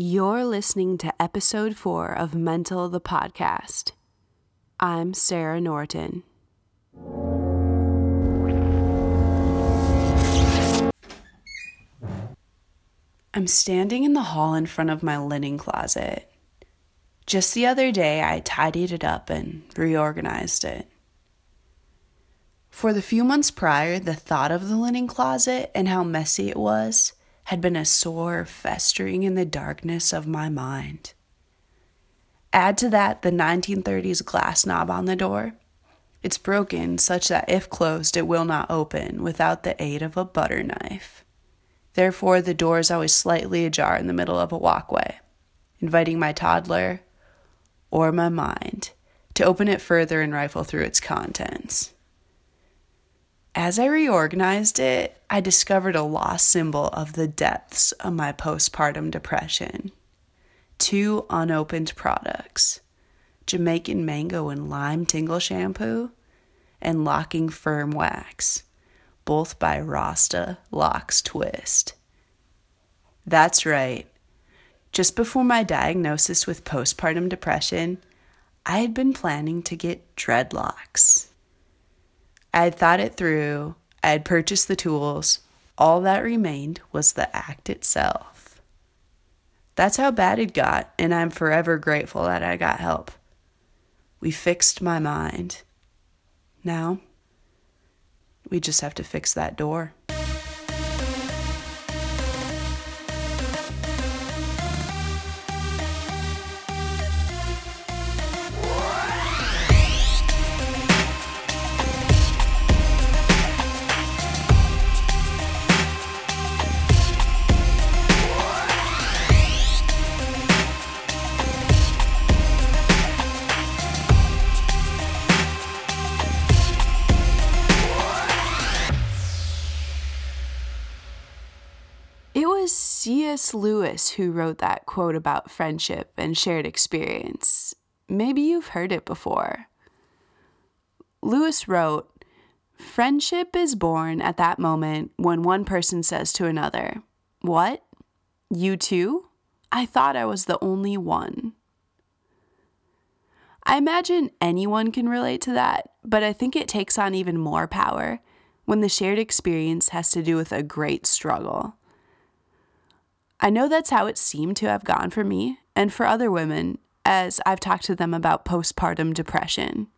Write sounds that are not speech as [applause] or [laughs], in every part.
You're listening to episode four of Mental the Podcast. I'm Sarah Norton. I'm standing in the hall in front of my linen closet. Just the other day, I tidied it up and reorganized it. For the few months prior, the thought of the linen closet and how messy it was had been a sore festering in the darkness of my mind. Add to that the 1930s glass knob on the door. It's broken such that if closed, it will not open without the aid of a butter knife. Therefore, the door is always slightly ajar in the middle of a walkway, inviting my toddler or my mind to open it further and rifle through its contents. As I reorganized it, I discovered a lost symbol of the depths of my postpartum depression. Two unopened products Jamaican mango and lime tingle shampoo and locking firm wax, both by Rasta Locks Twist. That's right. Just before my diagnosis with postpartum depression, I had been planning to get dreadlocks. I had thought it through, I had purchased the tools. All that remained was the act itself. That's how bad it got, and I'm forever grateful that I got help. We fixed my mind. Now, we just have to fix that door. C.S. Lewis who wrote that quote about friendship and shared experience. Maybe you've heard it before. Lewis wrote, Friendship is born at that moment when one person says to another, What? You too? I thought I was the only one. I imagine anyone can relate to that, but I think it takes on even more power when the shared experience has to do with a great struggle. I know that's how it seemed to have gone for me and for other women as I've talked to them about postpartum depression.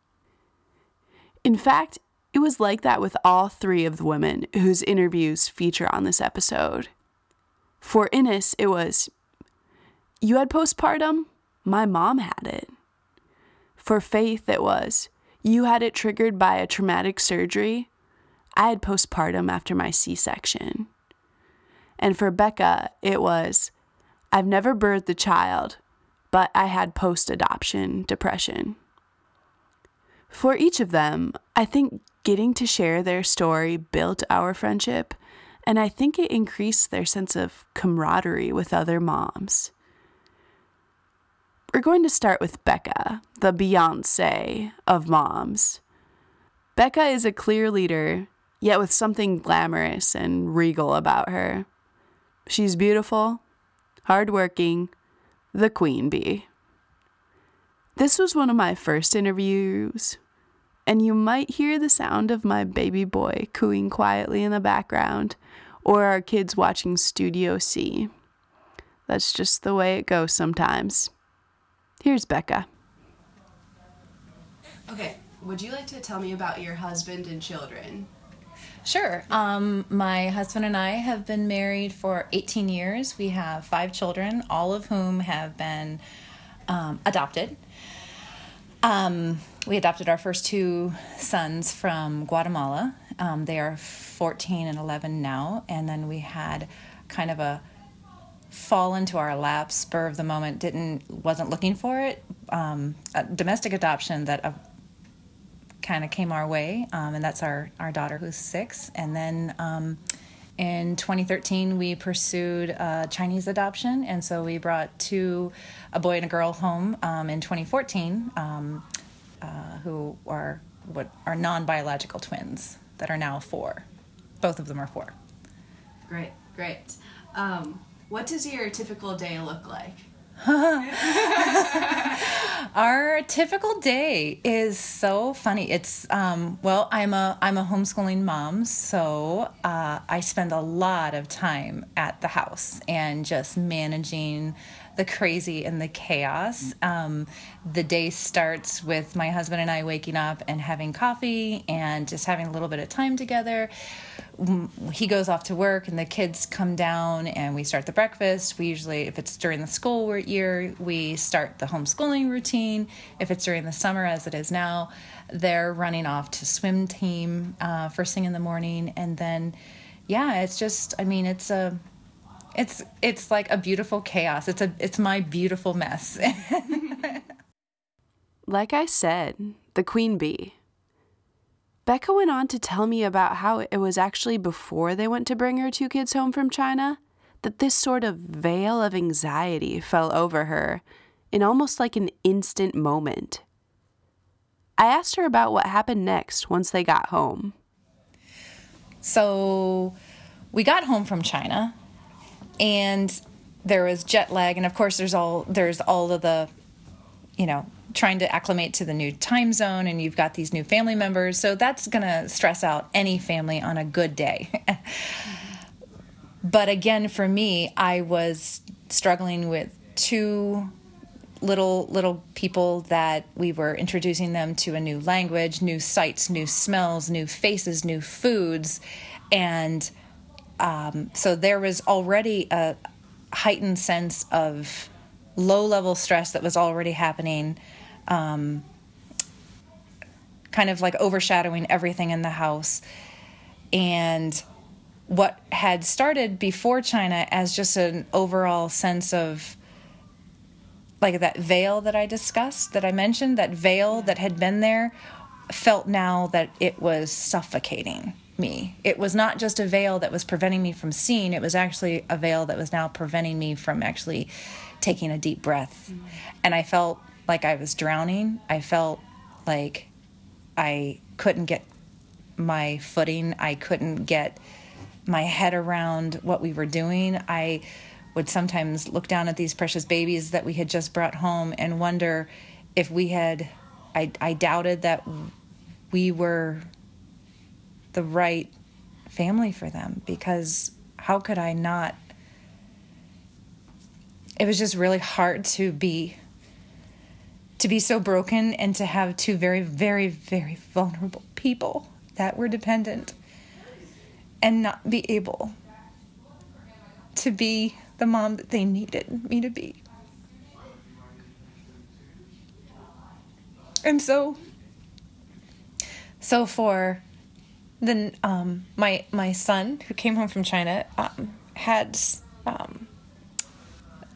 In fact, it was like that with all three of the women whose interviews feature on this episode. For Innes, it was, You had postpartum? My mom had it. For Faith, it was, You had it triggered by a traumatic surgery? I had postpartum after my C section. And for Becca, it was, I've never birthed a child, but I had post adoption depression. For each of them, I think getting to share their story built our friendship, and I think it increased their sense of camaraderie with other moms. We're going to start with Becca, the Beyonce of moms. Becca is a clear leader, yet with something glamorous and regal about her. She's beautiful, hardworking, the queen bee. This was one of my first interviews, and you might hear the sound of my baby boy cooing quietly in the background, or our kids watching Studio C. That's just the way it goes sometimes. Here's Becca. Okay, would you like to tell me about your husband and children? Sure. Um, my husband and I have been married for 18 years. We have five children, all of whom have been um, adopted. Um, we adopted our first two sons from Guatemala. Um, they are 14 and 11 now. And then we had kind of a fall into our lap, spur of the moment, didn't, wasn't looking for it. Um, domestic adoption that uh, kind of came our way, um, and that's our, our daughter who's six. And then um, in 2013, we pursued uh, Chinese adoption, and so we brought two, a boy and a girl, home um, in 2014, um, uh, who are what are non-biological twins that are now four. Both of them are four. Great, great. Um, What does your typical day look like? [laughs] Our typical day is so funny. It's um, well, I'm a I'm a homeschooling mom, so uh, I spend a lot of time at the house and just managing the crazy and the chaos. Um, the day starts with my husband and I waking up and having coffee and just having a little bit of time together. He goes off to work and the kids come down and we start the breakfast. We usually, if it's during the school year, we start the homeschooling routine. If it's during the summer, as it is now, they're running off to swim team uh, first thing in the morning. And then, yeah, it's just, I mean, it's a, it's it's like a beautiful chaos. It's a it's my beautiful mess. [laughs] like I said, the queen bee. Becca went on to tell me about how it was actually before they went to bring her two kids home from China that this sort of veil of anxiety fell over her in almost like an instant moment. I asked her about what happened next once they got home. So, we got home from China and there was jet lag and of course there's all there's all of the you know trying to acclimate to the new time zone and you've got these new family members so that's going to stress out any family on a good day. [laughs] But again for me i was struggling with two little little people that we were introducing them to a new language new sights new smells new faces new foods and um, so there was already a heightened sense of low level stress that was already happening, um, kind of like overshadowing everything in the house. And what had started before China as just an overall sense of like that veil that I discussed, that I mentioned, that veil that had been there, felt now that it was suffocating me. It was not just a veil that was preventing me from seeing, it was actually a veil that was now preventing me from actually taking a deep breath. Mm-hmm. And I felt like I was drowning. I felt like I couldn't get my footing. I couldn't get my head around what we were doing. I would sometimes look down at these precious babies that we had just brought home and wonder if we had I, I doubted that we were the right family for them because how could I not? It was just really hard to be to be so broken and to have two very very very vulnerable people that were dependent and not be able to be the mom that they needed me to be. And so so for then um, my my son, who came home from China, um, had um,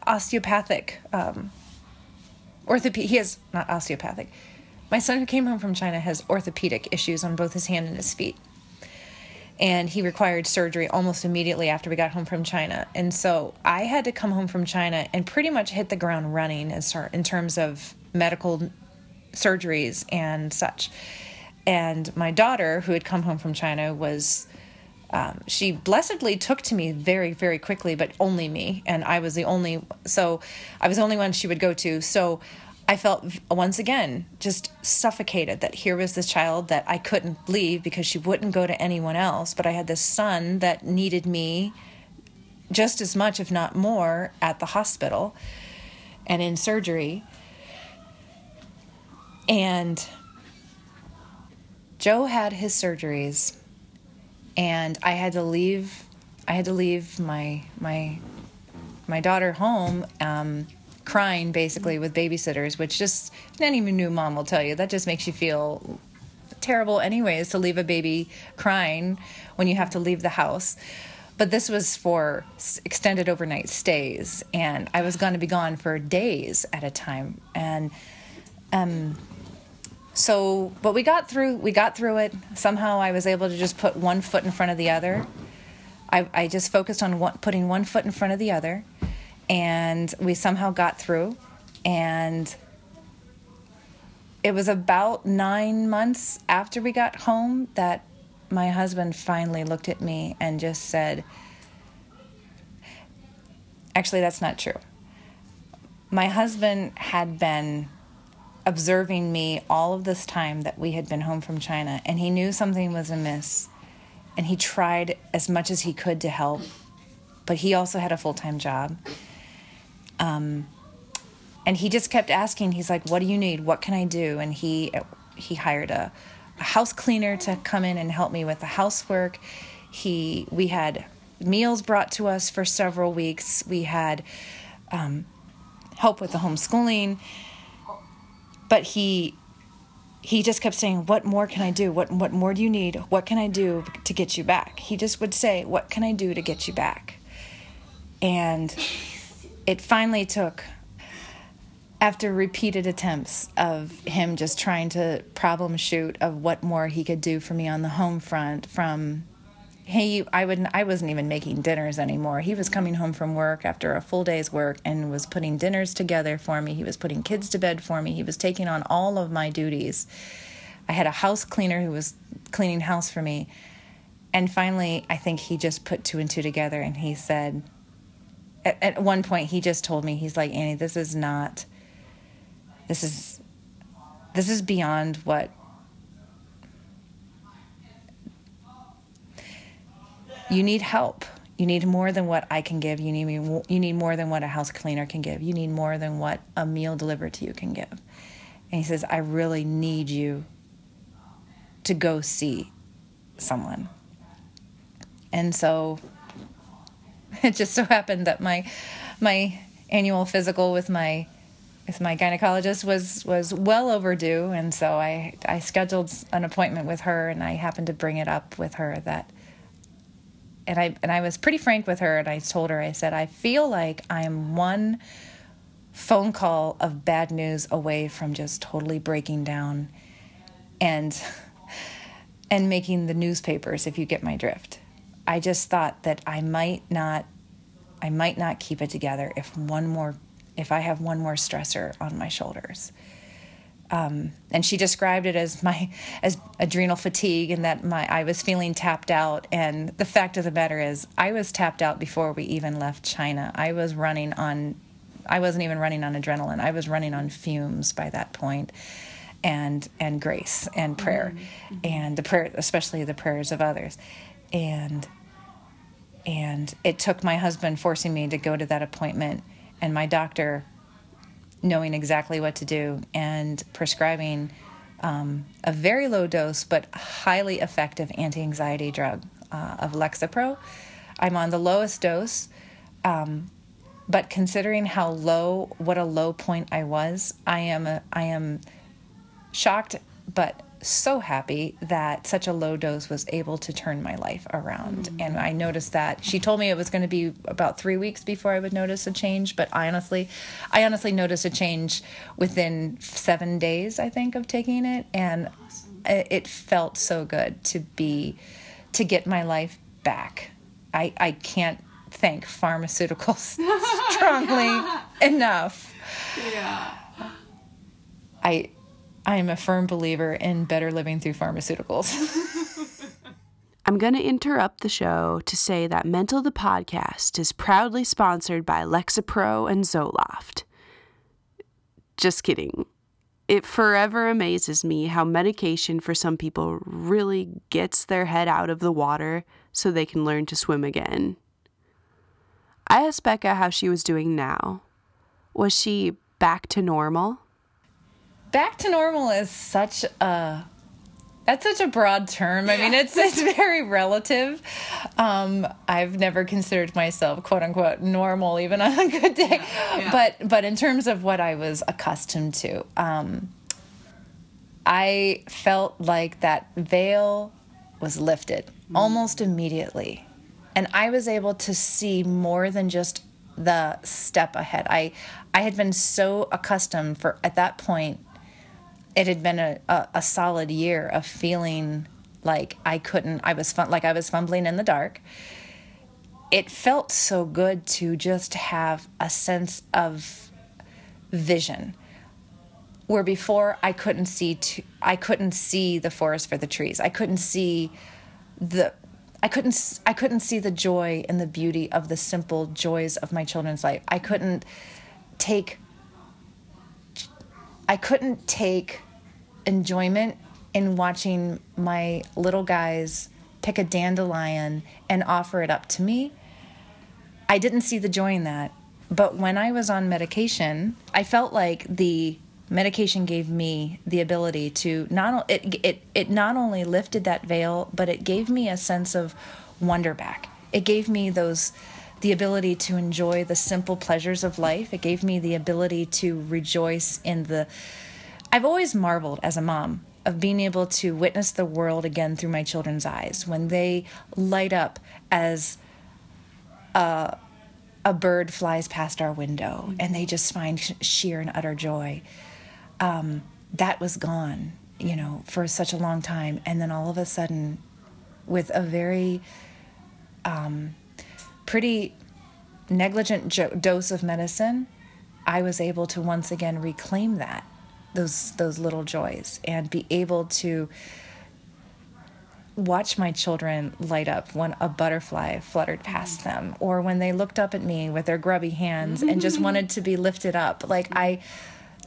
osteopathic um, orthopedic. He has not osteopathic. My son, who came home from China, has orthopedic issues on both his hand and his feet, and he required surgery almost immediately after we got home from China. And so I had to come home from China and pretty much hit the ground running as in terms of medical surgeries and such and my daughter, who had come home from China, was um, she blessedly took to me very, very quickly, but only me. And I was the only, so I was the only one she would go to. So I felt once again just suffocated that here was this child that I couldn't leave because she wouldn't go to anyone else. But I had this son that needed me just as much, if not more, at the hospital and in surgery. And Joe had his surgeries, and I had to leave. I had to leave my my my daughter home, um, crying basically with babysitters, which just any new mom will tell you that just makes you feel terrible, anyways, to leave a baby crying when you have to leave the house. But this was for extended overnight stays, and I was going to be gone for days at a time, and um, so but we got through we got through it. Somehow i was able to just put one foot in front of the other. I, I just focused on putting one foot in front of the other and we somehow got through. And it was about nine months after we got home that my husband finally looked at me and just said actually, that's not true. My husband had been observing me all of this time that we had been home from China, and he knew something was amiss. And he tried as much as he could to help, but he also had a full time job. Um, and he just kept asking. He's like, "What do you need? What can I do?" And he he hired a, a house cleaner to come in and help me with the housework. He we had meals brought to us for several weeks. We had um, help with the homeschooling but he he just kept saying what more can i do? What what more do you need? What can i do to get you back? He just would say what can i do to get you back? And it finally took after repeated attempts of him just trying to problem shoot of what more he could do for me on the home front from he I would I wasn't even making dinners anymore. He was coming home from work after a full day's work and was putting dinners together for me. He was putting kids to bed for me. He was taking on all of my duties. I had a house cleaner who was cleaning house for me. And finally, I think he just put two and two together and he said at, at one point he just told me he's like, "Annie, this is not this is this is beyond what you need help. You need more than what I can give. You need you need more than what a house cleaner can give. You need more than what a meal delivered to you can give. And he says, I really need you to go see someone. And so [laughs] it just so happened that my my annual physical with my with my gynecologist was was well overdue and so I I scheduled an appointment with her and I happened to bring it up with her that and I and I was pretty frank with her and I told her I said I feel like I'm one phone call of bad news away from just totally breaking down and and making the newspapers if you get my drift. I just thought that I might not I might not keep it together if one more if I have one more stressor on my shoulders. Um, and she described it as my as adrenal fatigue and that my I was feeling tapped out and the fact of the matter is I was tapped out before we even left China. I was running on I wasn't even running on adrenaline. I was running on fumes by that point and and grace and prayer mm-hmm. and the prayer especially the prayers of others. And and it took my husband forcing me to go to that appointment and my doctor knowing exactly what to do and prescribing um, a very low dose but highly effective anti anxiety drug uh, of Lexapro. I'm on the lowest dose, um, but considering how low, what a low point I was, I am a, I am shocked but so happy that such a low dose was able to turn my life around. Mm-hmm. And I noticed that she told me it was going to be about three weeks before I would notice a change, but I honestly, I honestly noticed a change within seven days, I think, of taking it. And awesome. it felt so good to be, to get my life back. I, I can't thank pharmaceuticals [laughs] strongly enough. Yeah. I I am a firm believer in better living through pharmaceuticals. [laughs] I'm going to interrupt the show to say that Mental the Podcast is proudly sponsored by Lexapro and Zoloft. Just kidding. It forever amazes me how medication for some people really gets their head out of the water so they can learn to swim again. I asked Becca how she was doing now. Was she back to normal? Back to normal is such a that's such a broad term. I mean, it's it's very relative. Um, I've never considered myself quote unquote normal, even on a good day. Yeah. Yeah. But but in terms of what I was accustomed to, um, I felt like that veil was lifted mm. almost immediately, and I was able to see more than just the step ahead. I I had been so accustomed for at that point it had been a, a, a solid year of feeling like I couldn't, I was fun, like I was fumbling in the dark. It felt so good to just have a sense of vision where before I couldn't see to, I couldn't see the forest for the trees. I couldn't see the I couldn't I couldn't see the joy and the beauty of the simple joys of my children's life. I couldn't take I couldn't take enjoyment in watching my little guys pick a dandelion and offer it up to me. I didn't see the joy in that. But when I was on medication, I felt like the medication gave me the ability to not it it it not only lifted that veil, but it gave me a sense of wonder back. It gave me those the ability to enjoy the simple pleasures of life. It gave me the ability to rejoice in the I've always marveled as a mom of being able to witness the world again through my children's eyes when they light up as a, a bird flies past our window and they just find sheer and utter joy. Um, that was gone, you know, for such a long time. And then all of a sudden, with a very um, pretty negligent jo- dose of medicine, I was able to once again reclaim that those those little joys and be able to watch my children light up when a butterfly fluttered past them or when they looked up at me with their grubby hands and just [laughs] wanted to be lifted up. Like i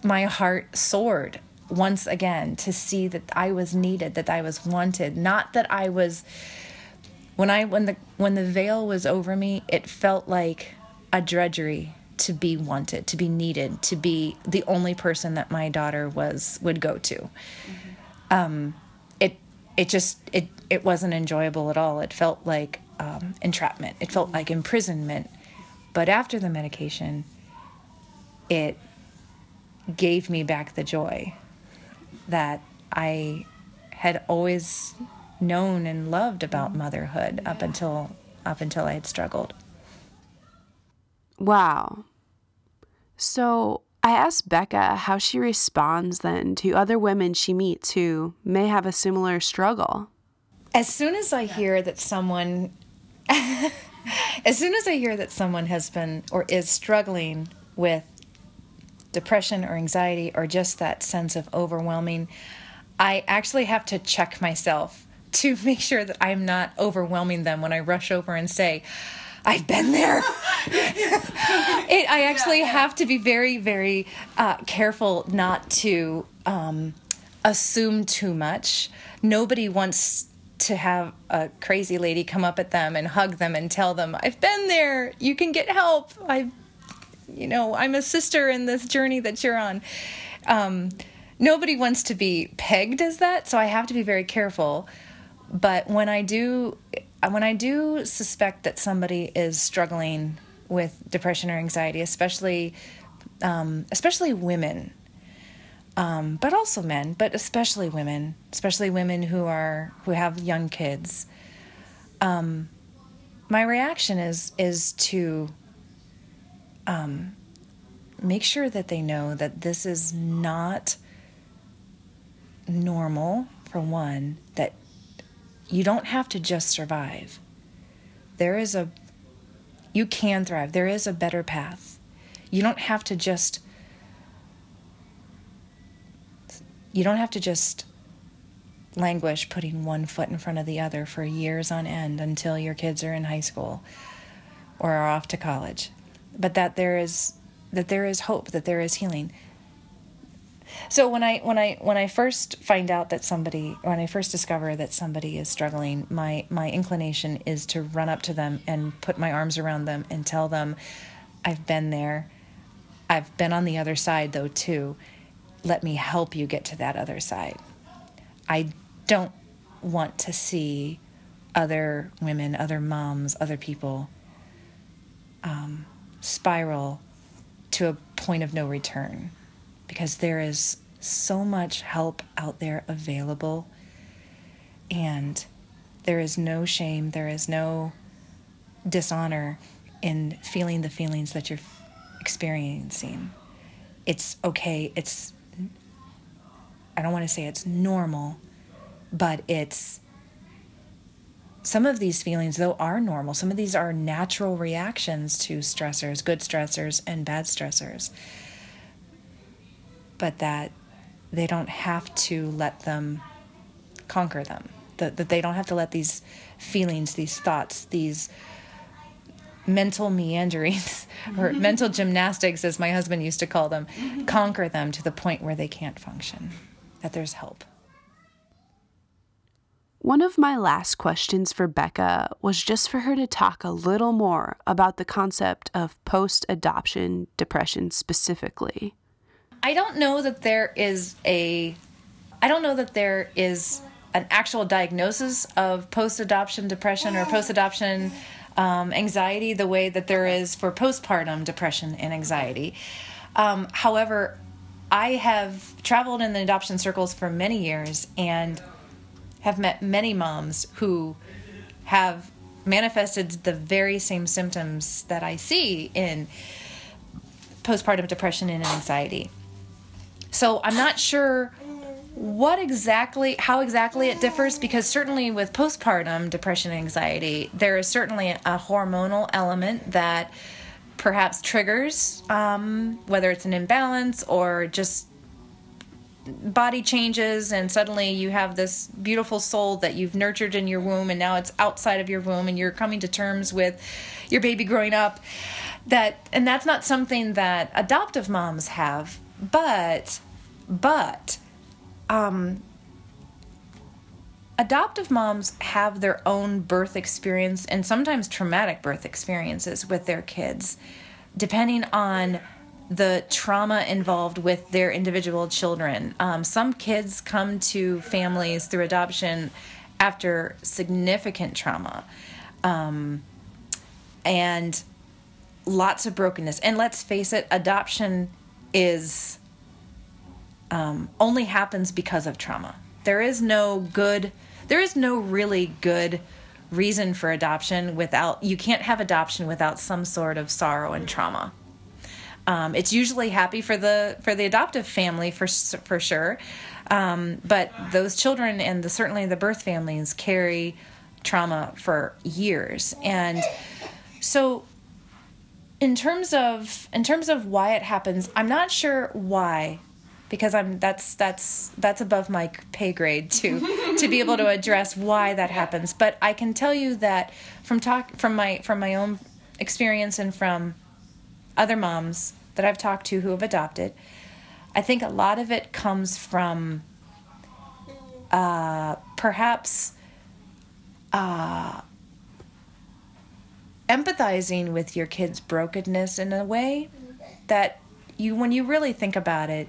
my heart soared once again to see that i was needed that i was wanted. Not that i was when i when the when the veil was over me it felt like a drudgery to be wanted, to be needed, to be the only person that my daughter was would go to. Mm-hmm. Um, it it just it it wasn't enjoyable at all. It felt like um, entrapment. It felt like imprisonment. But after the medication, it gave me back the joy that I had always known and loved about motherhood up until up until I had struggled. Wow. So I asked Becca how she responds then to other women she meets who may have a similar struggle. As soon as I hear that someone, [laughs] as soon as I hear that someone has been or is struggling with depression or anxiety or just that sense of overwhelming, I actually have to check myself to [laughs] make sure that I'm not overwhelming them when I rush over and say, I've been there. [laughs] it, I actually yeah, yeah. have to be very, very uh, careful not to um, assume too much. Nobody wants to have a crazy lady come up at them and hug them and tell them, I've been there. You can get help. I, you know, I'm a sister in this journey that you're on. Um, nobody wants to be pegged as that, so I have to be very careful. But when I do when I do suspect that somebody is struggling with depression or anxiety, especially um, especially women, um, but also men, but especially women, especially women who are who have young kids. Um, my reaction is is to um, make sure that they know that this is not normal for one that you don't have to just survive. There is a, you can thrive. There is a better path. You don't have to just, you don't have to just languish putting one foot in front of the other for years on end until your kids are in high school or are off to college. But that there is, that there is hope, that there is healing. So when I when I when I first find out that somebody when I first discover that somebody is struggling, my my inclination is to run up to them and put my arms around them and tell them, I've been there. I've been on the other side though too. Let me help you get to that other side. I don't want to see other women, other moms, other people um, spiral to a point of no return because there is so much help out there available and there is no shame, there is no dishonor in feeling the feelings that you're experiencing. It's okay. It's, I don't want to say it's normal, but it's, some of these feelings, though, are normal. Some of these are natural reactions to stressors, good stressors and bad stressors but that they don't have to let them conquer them. that, that they don't have to let these feelings, these thoughts, these mental meanderings [laughs] or [laughs] mental gymnastics, as my husband used to call them, [laughs] conquer them to the point where they can't function, that there's help. One of my last questions for Becca was just for her to talk a little more about the concept of post adoption depression specifically. I don't know that there is a I don't know that there is an actual diagnosis of post adoption depression or post adoption um, anxiety the way that there is for postpartum depression and anxiety. Um, however, I have traveled in the adoption circles for many years and have met many moms who have manifested the very same symptoms that I see in postpartum depression and anxiety. So I'm not sure what exactly how exactly it differs because certainly with postpartum depression and anxiety there is certainly a hormonal element that perhaps triggers um, whether it's an imbalance or just body changes and suddenly you have this beautiful soul that you've nurtured in your womb and now it's outside of your womb and you're coming to terms with your baby growing up that and that's not something that adoptive moms have but but um adoptive moms have their own birth experience and sometimes traumatic birth experiences with their kids depending on the trauma involved with their individual children. Um, some kids come to families through adoption after significant trauma um, and lots of brokenness. And let's face it, adoption is um, only happens because of trauma. There is no good, there is no really good reason for adoption without, you can't have adoption without some sort of sorrow and trauma. Um, it's usually happy for the for the adoptive family for for sure, um, but those children and the, certainly the birth families carry trauma for years, and so in terms of in terms of why it happens, I'm not sure why because I'm that's that's that's above my pay grade to to be able to address why that happens. But I can tell you that from talk from my from my own experience and from other moms that I've talked to who have adopted, I think a lot of it comes from uh, perhaps uh, empathizing with your kid's brokenness in a way that you, when you really think about it,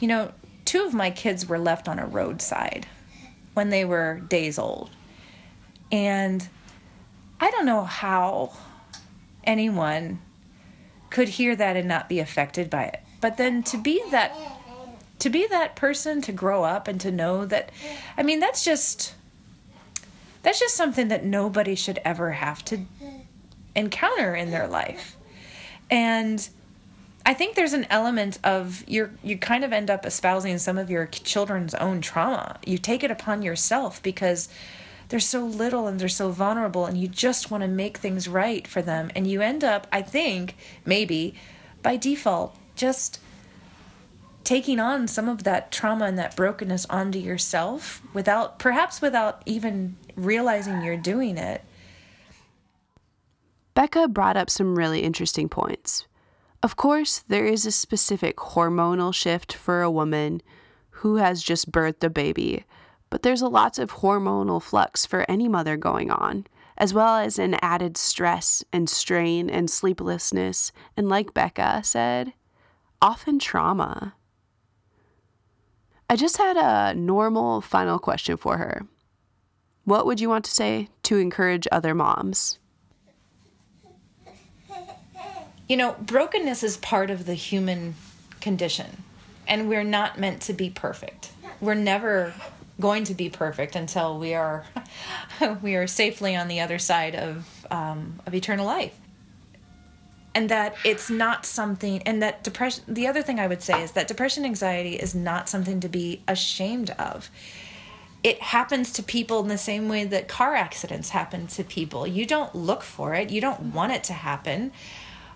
you know, two of my kids were left on a roadside when they were days old. And I don't know how anyone could hear that and not be affected by it. But then to be that to be that person to grow up and to know that I mean that's just that's just something that nobody should ever have to encounter in their life. And I think there's an element of you you kind of end up espousing some of your children's own trauma. You take it upon yourself because they're so little and they're so vulnerable and you just want to make things right for them and you end up i think maybe by default just taking on some of that trauma and that brokenness onto yourself without perhaps without even realizing you're doing it. Becca brought up some really interesting points. Of course there is a specific hormonal shift for a woman who has just birthed a baby but there's a lots of hormonal flux for any mother going on, as well as an added stress and strain and sleeplessness, and like Becca said, often trauma. I just had a normal final question for her. What would you want to say to encourage other moms? You know, brokenness is part of the human condition, and we're not meant to be perfect. We're never going to be perfect until we are [laughs] we are safely on the other side of um, of eternal life and that it's not something and that depression the other thing i would say is that depression anxiety is not something to be ashamed of. It happens to people in the same way that car accidents happen to people. You don't look for it. You don't want it to happen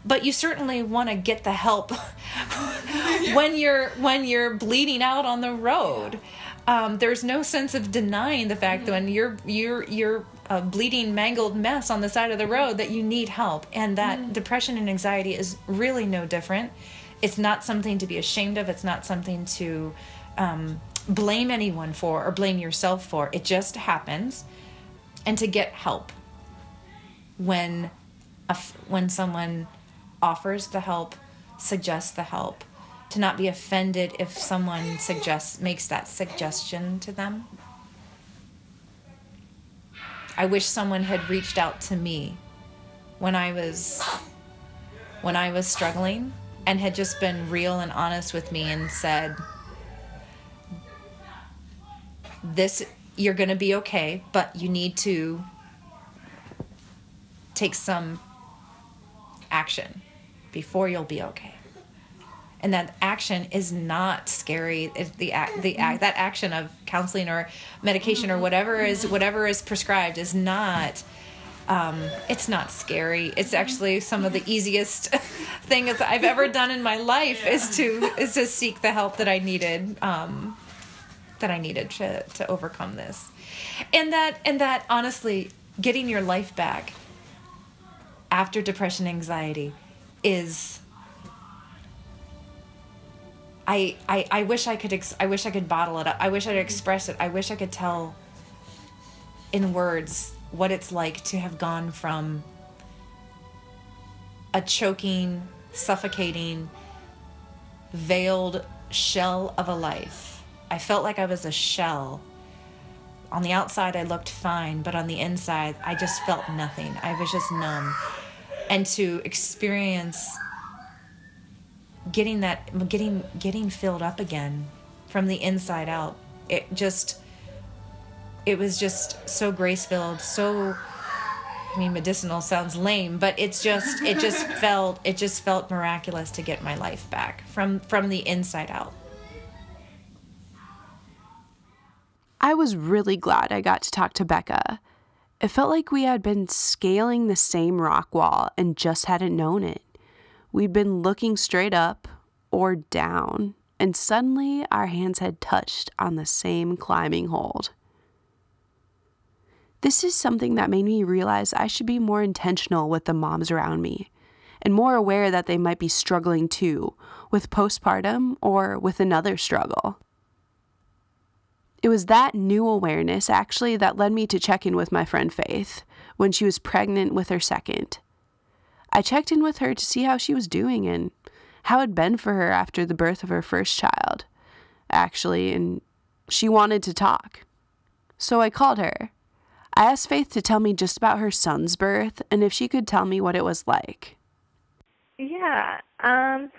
but you certainly want to get the help [laughs] when you're when you're bleeding out on the road um, there's no sense of denying the fact that when you're you're you're a bleeding mangled mess on the side of the road that you need help. And that mm. depression and anxiety is really no different. It's not something to be ashamed of. It's not something to um, blame anyone for or blame yourself for. It just happens. And to get help when a, when someone offers the help suggests the help to not be offended if someone suggests makes that suggestion to them. I wish someone had reached out to me when I was when I was struggling and had just been real and honest with me and said this you're going to be okay, but you need to take some action before you'll be okay and that action is not scary. It's the act the act mm-hmm. that action of counseling or medication or mm-hmm. whatever is mm-hmm. whatever is prescribed is not um, it's not scary. It's actually some of the easiest [laughs] things i've ever done in my life yeah. is to is to seek the help that i needed um, that i needed to to overcome this. And that and that honestly getting your life back after depression anxiety is I, I, I wish I could ex- I wish I could bottle it up. I wish I could express it. I wish I could tell in words what it's like to have gone from a choking, suffocating, veiled shell of a life. I felt like I was a shell. On the outside, I looked fine, but on the inside, I just felt nothing. I was just numb. And to experience getting that getting getting filled up again from the inside out. It just it was just so grace filled so i mean medicinal sounds lame but it's just it just [laughs] felt it just felt miraculous to get my life back from from the inside out. I was really glad i got to talk to becca. It felt like we had been scaling the same rock wall and just hadn't known it We'd been looking straight up or down, and suddenly our hands had touched on the same climbing hold. This is something that made me realize I should be more intentional with the moms around me and more aware that they might be struggling too with postpartum or with another struggle. It was that new awareness actually that led me to check in with my friend Faith when she was pregnant with her second. I checked in with her to see how she was doing and how it'd been for her after the birth of her first child, actually, and she wanted to talk. So I called her. I asked Faith to tell me just about her son's birth and if she could tell me what it was like. Yeah. Um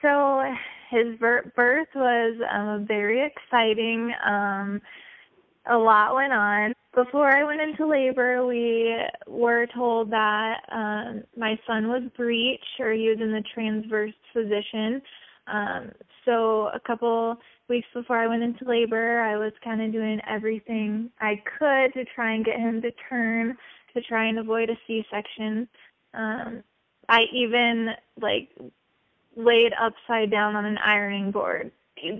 so his birth was um very exciting. Um a lot went on before I went into labor, we were told that um, my son was breech or he was in the transverse position. Um, so a couple weeks before I went into labor, I was kind of doing everything I could to try and get him to turn to try and avoid a C-section. Um, I even like laid upside down on an ironing board,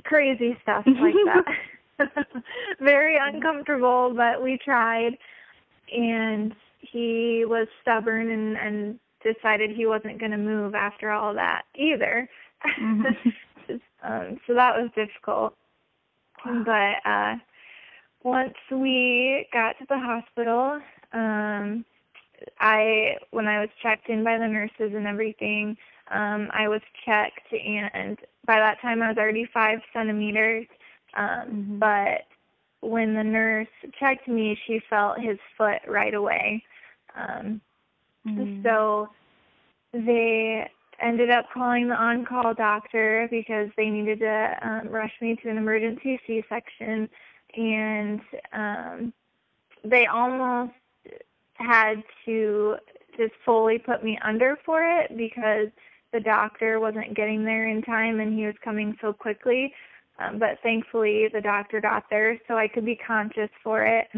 crazy stuff like [laughs] that. [laughs] very uncomfortable, but we tried. And he was stubborn and, and decided he wasn't going to move after all that either. Mm-hmm. [laughs] um, so that was difficult. Wow. But uh, once we got to the hospital, um, I when I was checked in by the nurses and everything, um, I was checked, and by that time I was already five centimeters um, mm-hmm. But when the nurse checked me, she felt his foot right away. Um, mm-hmm. So they ended up calling the on-call doctor because they needed to um, rush me to an emergency C-section, and um, they almost had to just fully put me under for it because the doctor wasn't getting there in time and he was coming so quickly. Um, but thankfully, the doctor got there, so I could be conscious for it.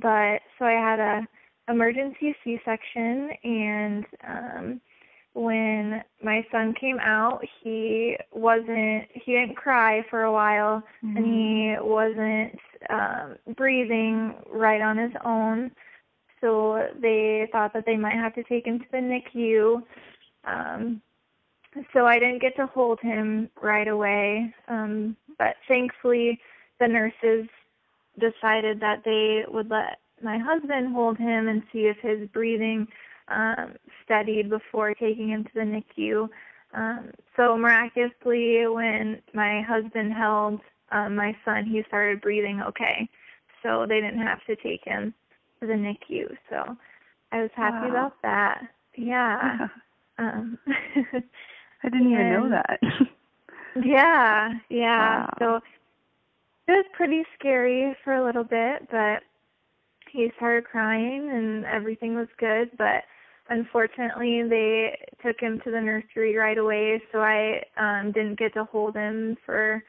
But so I had a emergency C-section, and um, when my son came out, he wasn't he didn't cry for a while mm-hmm. and he wasn't um breathing right on his own. So they thought that they might have to take him to the NICU. Um so I didn't get to hold him right away. Um but thankfully the nurses decided that they would let my husband hold him and see if his breathing um, studied before taking him to the NICU. Um, so miraculously, when my husband held um, my son, he started breathing okay. So they didn't have to take him to the NICU. So I was happy wow. about that. Yeah. yeah. [laughs] Um, [laughs] I didn't even know that. [laughs] yeah, yeah. Wow. So it was pretty scary for a little bit, but he started crying and everything was good. But unfortunately, they took him to the nursery right away, so I um, didn't get to hold him for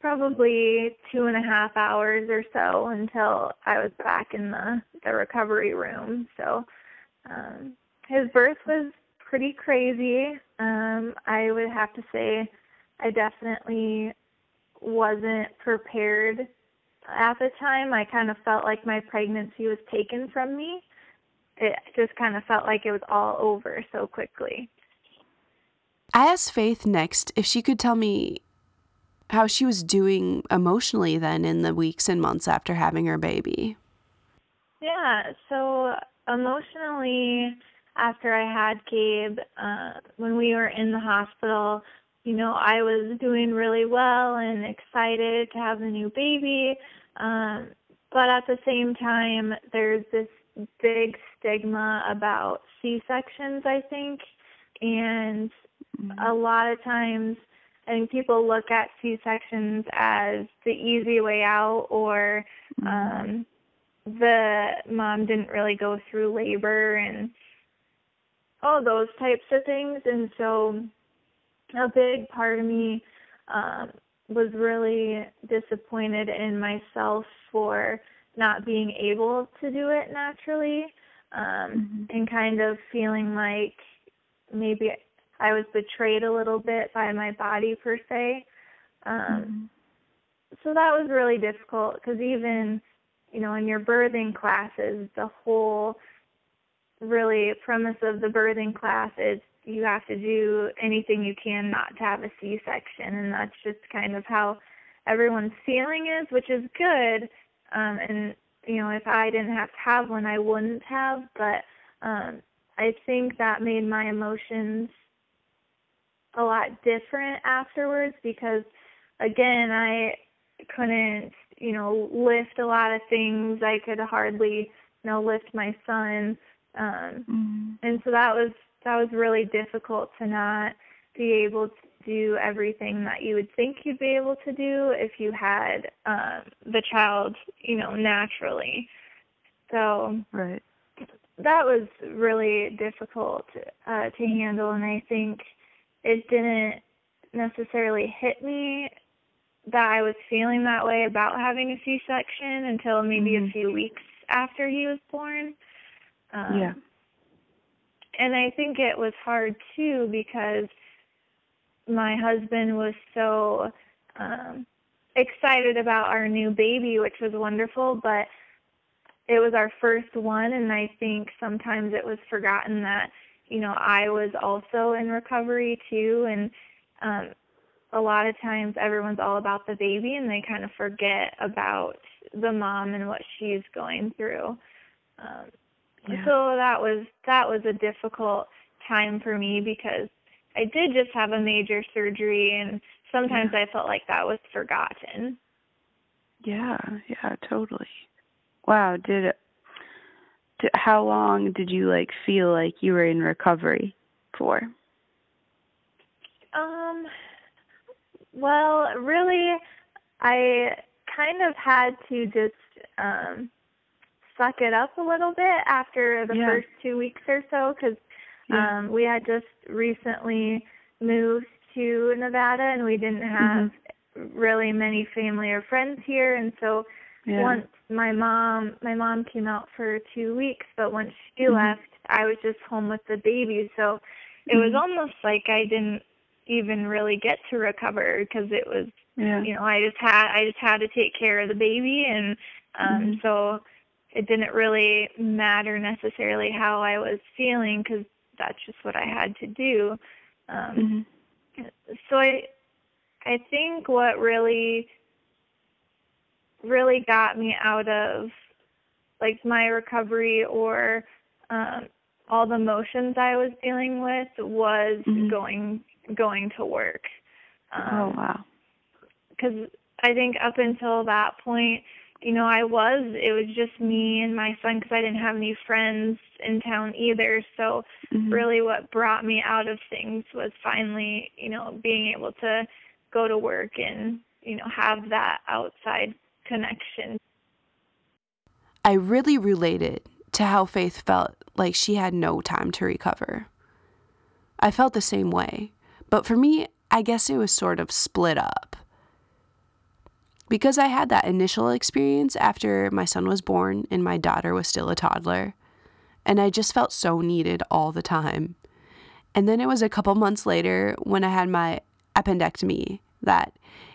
probably two and a half hours or so until I was back in the the recovery room. So um, his birth was pretty crazy. Um, I would have to say I definitely wasn't prepared at the time. I kind of felt like my pregnancy was taken from me. It just kind of felt like it was all over so quickly. I asked Faith next if she could tell me how she was doing emotionally then in the weeks and months after having her baby. Yeah, so emotionally, after I had Gabe, uh, when we were in the hospital, you know, I was doing really well and excited to have the new baby. Um, but at the same time, there's this big stigma about C-sections, I think. And mm-hmm. a lot of times, I think people look at C-sections as the easy way out or mm-hmm. um, the mom didn't really go through labor and all those types of things. And so a big part of me um, was really disappointed in myself for not being able to do it naturally um, mm-hmm. and kind of feeling like maybe I was betrayed a little bit by my body per se. Um, mm-hmm. So that was really difficult because even, you know, in your birthing classes, the whole really premise of the birthing class is you have to do anything you can not to have a C-section, and that's just kind of how everyone's feeling is, which is good. Um, and you know, if I didn't have to have one, I wouldn't have. But um, I think that made my emotions a lot different afterwards because, again, I couldn't, you know, lift a lot of things. I could hardly, you know, lift my son. Um, mm-hmm. And so that was that was really difficult to not be able to do everything that you would think you'd be able to do if you had um the child you know naturally so right that was really difficult uh to handle and i think it didn't necessarily hit me that i was feeling that way about having a c section until maybe mm-hmm. a few weeks after he was born um, yeah and I think it was hard too because my husband was so um excited about our new baby, which was wonderful, but it was our first one and I think sometimes it was forgotten that, you know, I was also in recovery too and um a lot of times everyone's all about the baby and they kind of forget about the mom and what she's going through. Um yeah. So that was that was a difficult time for me because I did just have a major surgery and sometimes yeah. I felt like that was forgotten. Yeah, yeah, totally. Wow, did it did, how long did you like feel like you were in recovery for? Um well, really I kind of had to just um suck it up a little bit after the yeah. first two weeks or so because yeah. um, we had just recently moved to Nevada and we didn't mm-hmm. have mm-hmm. really many family or friends here and so yeah. once my mom my mom came out for two weeks but once she mm-hmm. left I was just home with the baby so it was almost like I didn't even really get to recover because it was Yeah. you know I just had I just had to take care of the baby and um Mhm. so it didn't really matter necessarily how I was feeling because that's just what I had to do. Um, Mhm. so I I think what really really got me out of like my recovery or um all the emotions I was dealing with was Mhm. going going to work. Um, Oh wow. because I think up until that point, you know, I was it was just me and my son because I didn't have any friends in town either. So Mhm. really, what brought me out of things was finally, you know, being able to go to work and you know have that outside connection. I really related to how Faith felt like she had no time to recover. I felt the same way, but for me, I guess it was sort of split up. Because I had that initial experience after my son was born and my daughter was still a toddler, and I just felt so needed all the time. And then it was a couple months later when I had my appendectomy that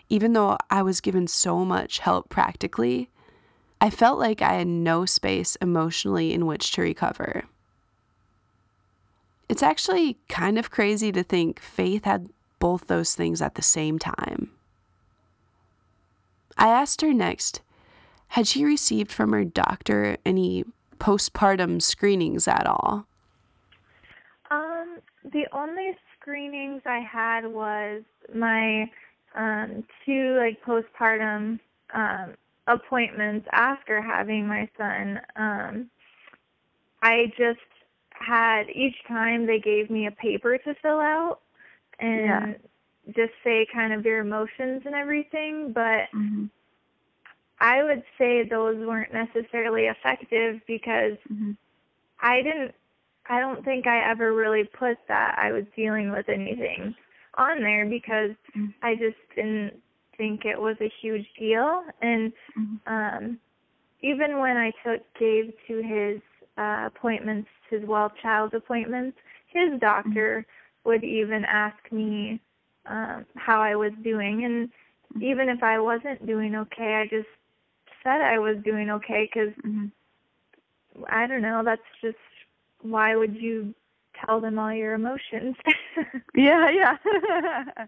even though I was given so much help practically, I felt like I had no space emotionally in which to recover. It's actually kind of crazy to think Faith had both those things at the same time. I asked her next had she received from her doctor any postpartum screenings at all? Um, the only screenings I had was my um two like postpartum um appointments after having my son. Um I just had each time they gave me a paper to fill out and. Just say kind of your emotions and everything, but I would say those weren't necessarily effective because I didn't I don't think I ever really put that I was dealing with anything on there because Mm. I just didn't think it was a huge deal. And um even when I took Gabe to his uh appointments, his well child appointments, his doctor would even ask me um how I was doing and even if I wasn't doing okay, I just said I was doing okay cuz I don't know, that's just why would you tell them all your emotions? [laughs] Yeah, yeah. [laughs]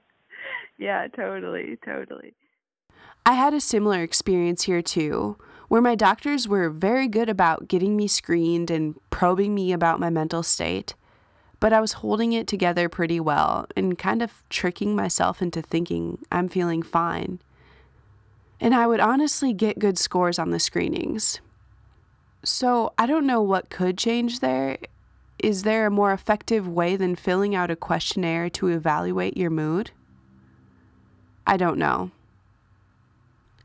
yeah, totally, totally. I had a similar experience here too, where my doctors were very good about getting me screened and probing me about my mental state, but I was holding it together pretty well and kind of tricking myself into thinking I'm feeling fine. And I would honestly get good scores on the screenings. So I don't know what could change there. Is there a more effective way than filling out a questionnaire to evaluate your mood? I don't know.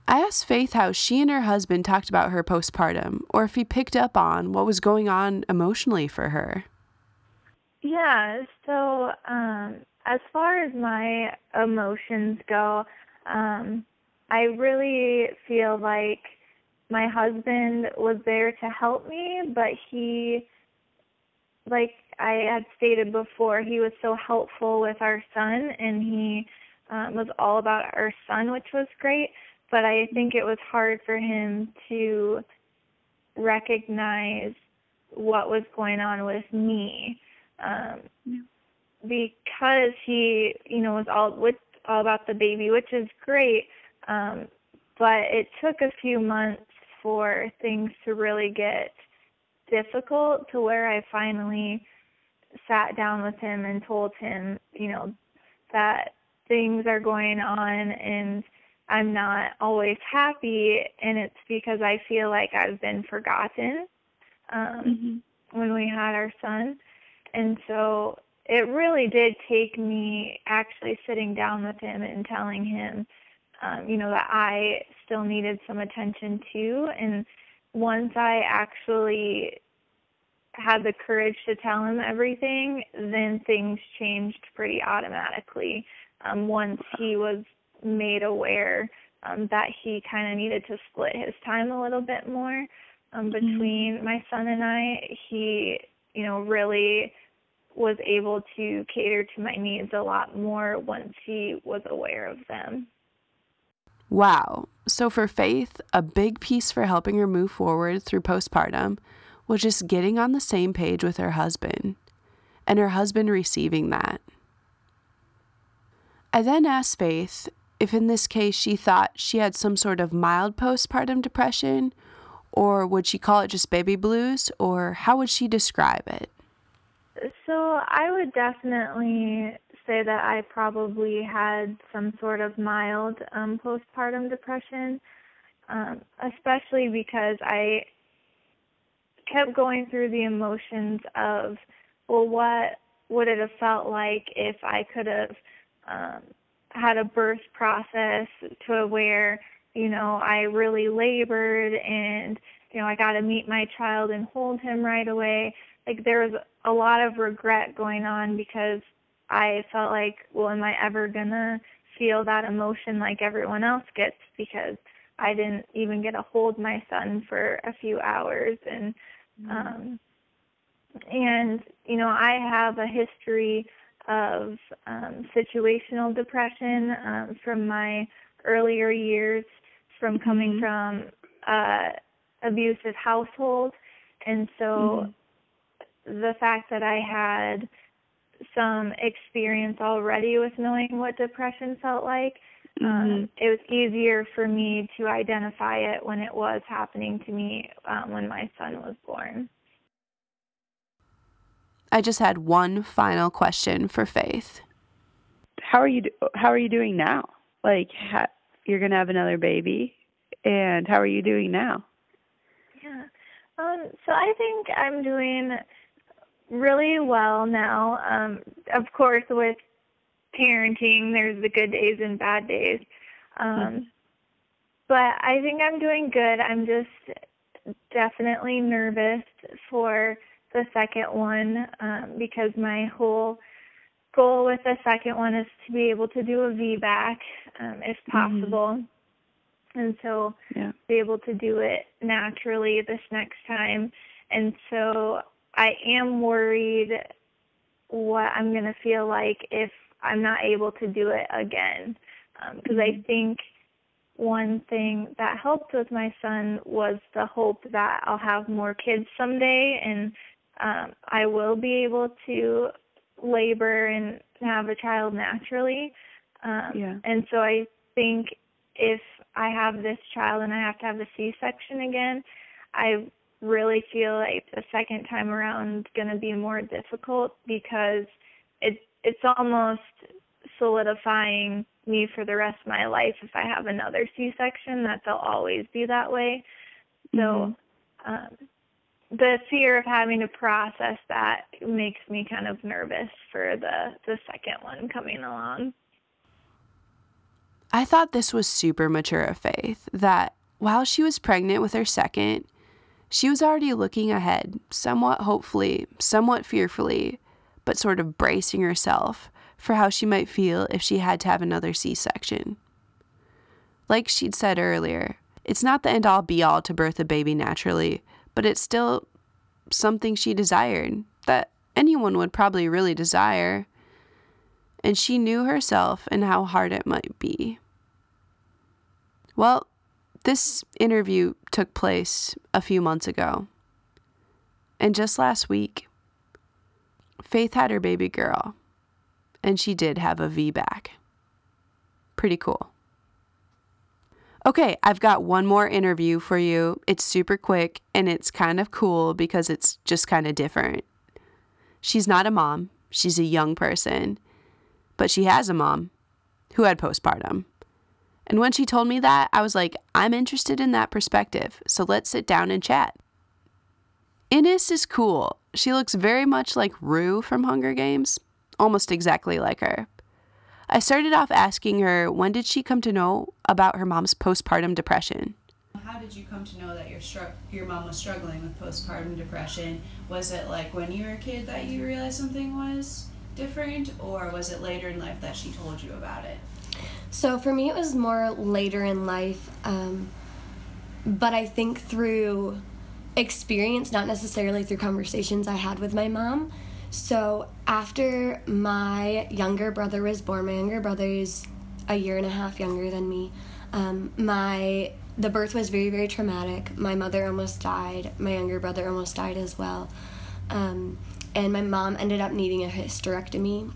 I asked Faith how she and her husband talked about her postpartum, or if he picked up on what was going on emotionally for her. Yeah, so um as far as my emotions go, um I really feel like my husband was there to help me, but he like I had stated before, he was so helpful with our son and he um was all about our son, which was great, but I think it was hard for him to recognize what was going on with me um because he you know was all with all about the baby which is great um but it took a few months for things to really get difficult to where I finally sat down with him and told him you know that things are going on and I'm not always happy and it's because I feel like I've been forgotten um when we had our son and so it really did take me actually sitting down with him and telling him um you know that I still needed some attention too. And once I actually had the courage to tell him everything then things changed pretty automatically. Um once he was made aware um that he kind of needed to split his time a little bit more um between my son and I he you know really was able to cater to my needs a lot more once he was aware of them. Wow. So for Faith, a big piece for helping her move forward through postpartum was just getting on the same page with her husband and her husband receiving that. I then asked Faith if in this case she thought she had some sort of mild postpartum depression, or would she call it just baby blues, or how would she describe it? So I would definitely say that I probably had some sort of mild um, postpartum depression, um, especially because I kept going through the emotions of, well, what would it have felt like if I could have um, had a birth process to where you know I really labored and you know I got to meet my child and hold him right away. Like there was a lot of regret going on because I felt like, well, am I ever gonna feel that emotion like everyone else gets because I didn't even get to hold my son for a few hours and mm-hmm. um and you know I have a history of um, situational depression um, from my earlier years, from coming mm-hmm. from uh, abusive household, and so mm-hmm. The fact that I had some experience already with knowing what depression felt like, um, mm-hmm. um, it was easier for me to identify it when it was happening to me um, when my son was born. I just had one final question for Faith. How are you? How are you doing now? Like, ha- you're gonna have another baby, and how are you doing now? Yeah. Um. So I think I'm doing really well now. Um. Of course, with parenting, there's the good days and bad days. Um. Mm-hmm. But I think I'm doing good. I'm just definitely nervous for the second one um, because my whole goal with the second one is to be able to do a VBAC um, if mm-hmm. possible. Mm-hmm. And so yeah. be able to do it naturally this next time. And so I am worried what I'm going to feel like if I'm not able to do it again. Because um, mm-hmm. I think one thing that helped with my son was the hope that I'll have more kids someday and um, I will be able to labor and have a child naturally. Um, yeah. And so I think if I have this child and I have to have a C-section again, I really feel like the second time around is going to be more difficult because it it's almost solidifying me for the rest of my life if I have another C-section that they'll always be that way. So mm-hmm. um, the fear of having to process that makes me kind of nervous for the the second one coming along. I thought this was super mature of Faith that while she was pregnant with her second, she was already looking ahead, somewhat hopefully, somewhat fearfully, but sort of bracing herself for how she might feel if she had to have another C section. Like she'd said earlier, it's not the end all be all to birth a baby naturally, but it's still something she desired that anyone would probably really desire. And she knew herself and how hard it might be. Well, this interview took place a few months ago. And just last week, Faith had her baby girl, and she did have a VBAC. Pretty cool. Okay, I've got one more interview for you. It's super quick and it's kind of cool because it's just kind of different. She's not a mom, she's a young person, but she has a mom who had postpartum. And when she told me that, I was like, I'm interested in that perspective, so let's sit down and chat. Innes is cool. She looks very much like Rue from Hunger Games, almost exactly like her. I started off asking her when did she come to know about her mom's postpartum depression. How did you come to know that your your mom was struggling with postpartum depression? Was it like when you were a kid that you realized something was different, or was it later in life that she told you about it? So for me, it was more later in life, um, but I think through experience, not necessarily through conversations I had with my mom. So after my younger brother was born, my younger brother is a year and a half younger than me. Um, my the birth was very very traumatic. My mother almost died. My younger brother almost died as well. Um, and my mom ended up needing a hysterectomy.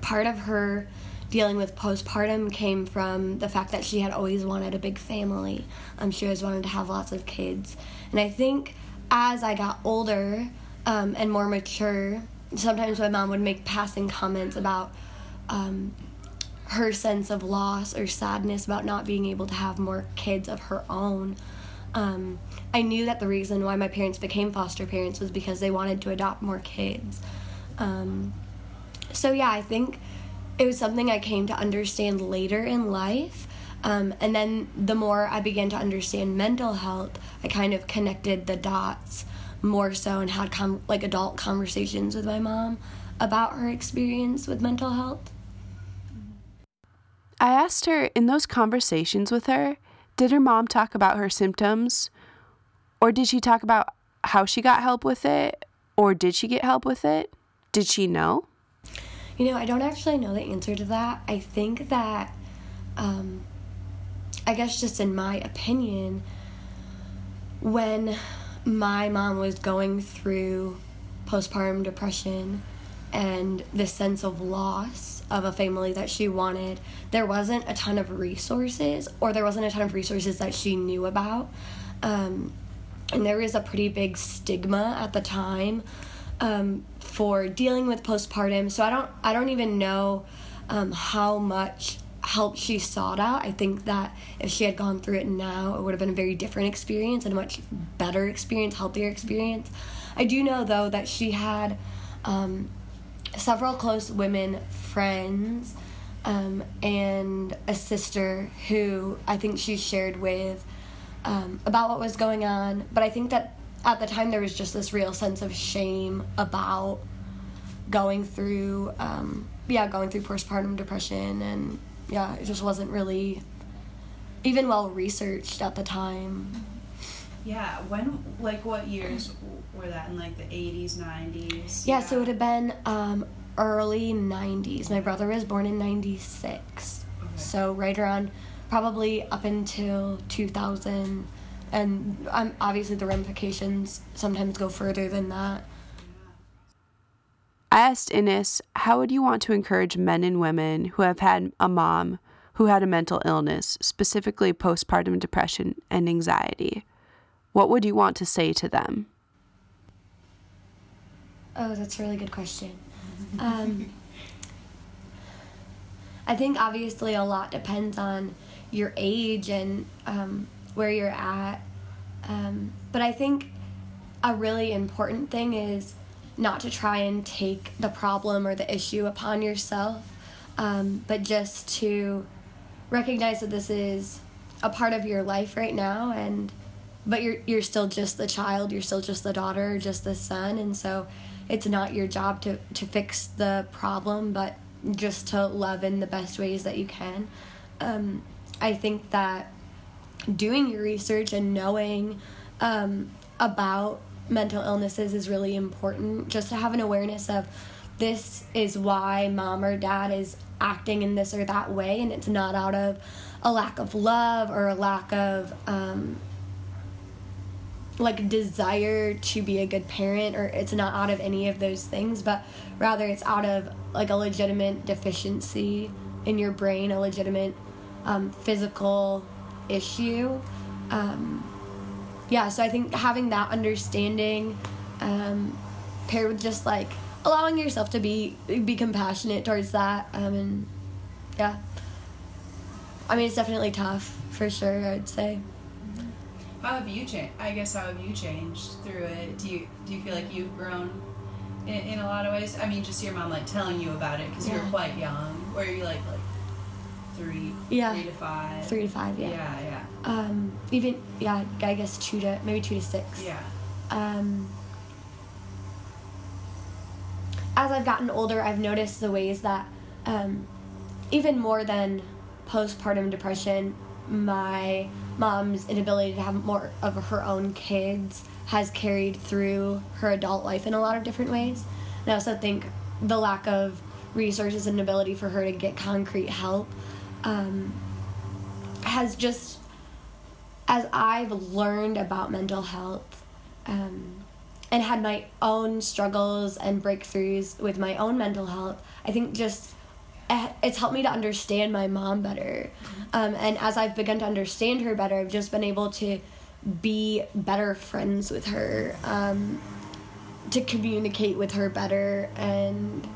Part of her dealing with postpartum came from the fact that she had always wanted a big family. Um, she always wanted to have lots of kids. And I think as I got older um, and more mature, sometimes my mom would make passing comments about um, her sense of loss or sadness about not being able to have more kids of her own. Um, I knew that the reason why my parents became foster parents was because they wanted to adopt more kids. Um, so, yeah, I think it was something I came to understand later in life. Um, and then the more I began to understand mental health, I kind of connected the dots more so and had com- like adult conversations with my mom about her experience with mental health. I asked her in those conversations with her, did her mom talk about her symptoms? Or did she talk about how she got help with it? Or did she get help with it? Did she know? You know, I don't actually know the answer to that. I think that, um, I guess, just in my opinion, when my mom was going through postpartum depression and the sense of loss of a family that she wanted, there wasn't a ton of resources, or there wasn't a ton of resources that she knew about. Um, and there was a pretty big stigma at the time um, for dealing with postpartum. So I don't, I don't even know um, how much help she sought out. I think that if she had gone through it now, it would have been a very different experience and a much better experience, healthier experience. I do know though that she had um, several close women friends um, and a sister who I think she shared with um, about what was going on. But I think that at the time there was just this real sense of shame about going through, um, yeah, going through postpartum depression, and yeah, it just wasn't really even well researched at the time. Yeah, when like what years were that in like the 80s, 90s? Yeah, so it would have been um, early 90s. My brother was born in 96. So right around probably up until 2000 and um, obviously the ramifications sometimes go further than that. I asked Innes, how would you want to encourage men and women who have had a mom who had a mental illness, specifically postpartum depression and anxiety? What would you want to say to them? Oh, that's a really good question. Um, I think obviously a lot depends on your age and um, where you're at. Um, but I think a really important thing is not to try and take the problem or the issue upon yourself, um, but just to recognize that this is a part of your life right now and but you're you're still just the child you're still just the daughter just the son and so it's not your job to to fix the problem but just to love in the best ways that you can um, i think that doing your research and knowing um, about mental illnesses is really important. Just to have an awareness of this is why mom or dad is acting in this or that way and it's not out of a lack of love or a lack of um, like desire to be a good parent or it's not out of any of those things but rather it's out of like a legitimate deficiency in your brain a legitimate um, physical issue um, yeah so i think having that understanding um, paired with just like allowing yourself to be be compassionate towards that um, and yeah i mean it's definitely tough for sure i'd say How have you changed? I guess how have you changed through it? Do you do you feel like you've grown in, in a lot of ways? I mean, just your mom like telling you about it because you were quite young. Or are you like like three, Yeah. three to five? three to five yeah, Yeah, yeah, um even yeah i guess two to maybe two to six yeah. um, as I've gotten older, I've noticed the ways that, um, even more than postpartum depression, my mom's inability to have more of her own kids has carried through her adult life in a lot of different ways. And I also think the lack of resources and ability for her to get concrete help um, has just, as I've learned about mental health um, and had my own struggles and breakthroughs with my own mental health, I think just eh, it's helped me to understand my mom better. Um, and as I've begun to understand her better, I've just been able to be better friends with her, um, to communicate with her better, and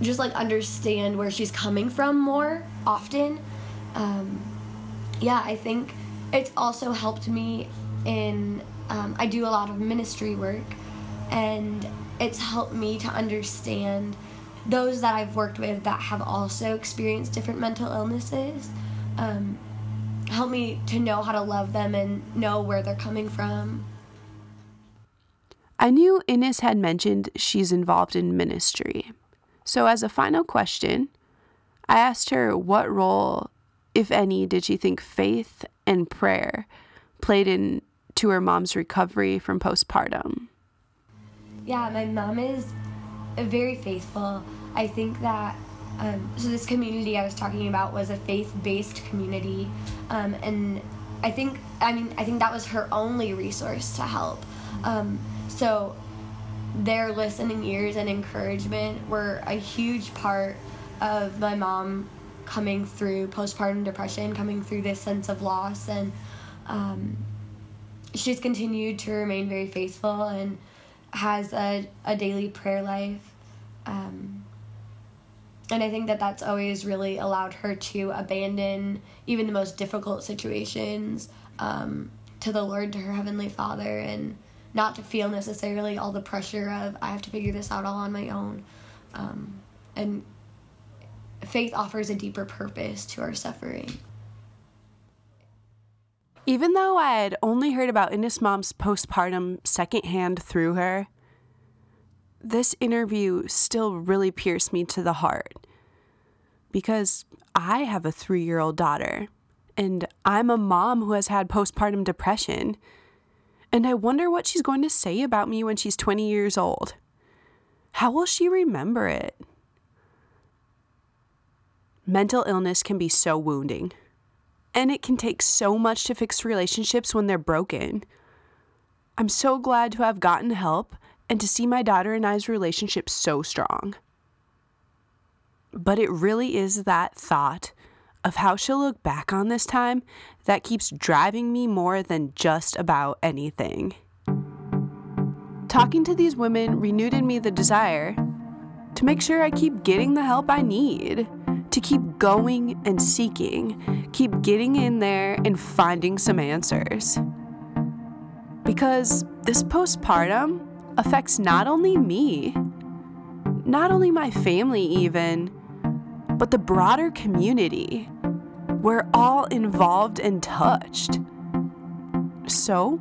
just like understand where she's coming from more often. Um, yeah, I think it's also helped me in, um, I do a lot of ministry work, and it's helped me to understand those that I've worked with that have also experienced different mental illnesses. Um, help me to know how to love them and know where they're coming from. I knew Ines had mentioned she's involved in ministry. So, as a final question, I asked her what role, if any, did she think faith and prayer played into her mom's recovery from postpartum? Yeah, my mom is very faithful. I think that um, so this community I was talking about was a faith-based community, um, and I think I mean I think that was her only resource to help. Um, so their listening ears and encouragement were a huge part of my mom coming through postpartum depression, coming through this sense of loss, and um, she's continued to remain very faithful and has a, a daily prayer life. Um, and I think that that's always really allowed her to abandon even the most difficult situations um, to the Lord, to her Heavenly Father, and not to feel necessarily all the pressure of, I have to figure this out all on my own. Um, and faith offers a deeper purpose to our suffering. Even though I had only heard about Ines' mom's postpartum secondhand through her, this interview still really pierced me to the heart because I have a three year old daughter and I'm a mom who has had postpartum depression. And I wonder what she's going to say about me when she's 20 years old. How will she remember it? Mental illness can be so wounding, and it can take so much to fix relationships when they're broken. I'm so glad to have gotten help and to see my daughter and I's relationship so strong. But it really is that thought of how she'll look back on this time that keeps driving me more than just about anything. Talking to these women renewed in me the desire to make sure I keep getting the help I need, to keep going and seeking, keep getting in there and finding some answers. Because this postpartum affects not only me, not only my family, even, but the broader community. We're all involved and touched. So,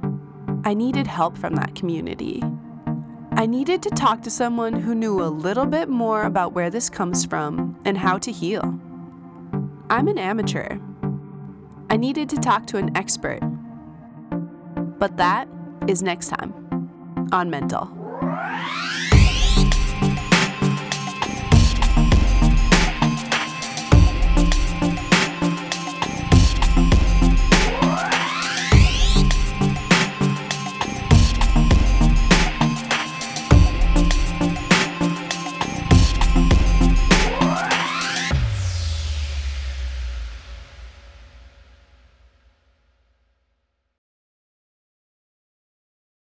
I needed help from that community. I needed to talk to someone who knew a little bit more about where this comes from and how to heal. I'm an amateur. I needed to talk to an expert. But that is next time on Mental.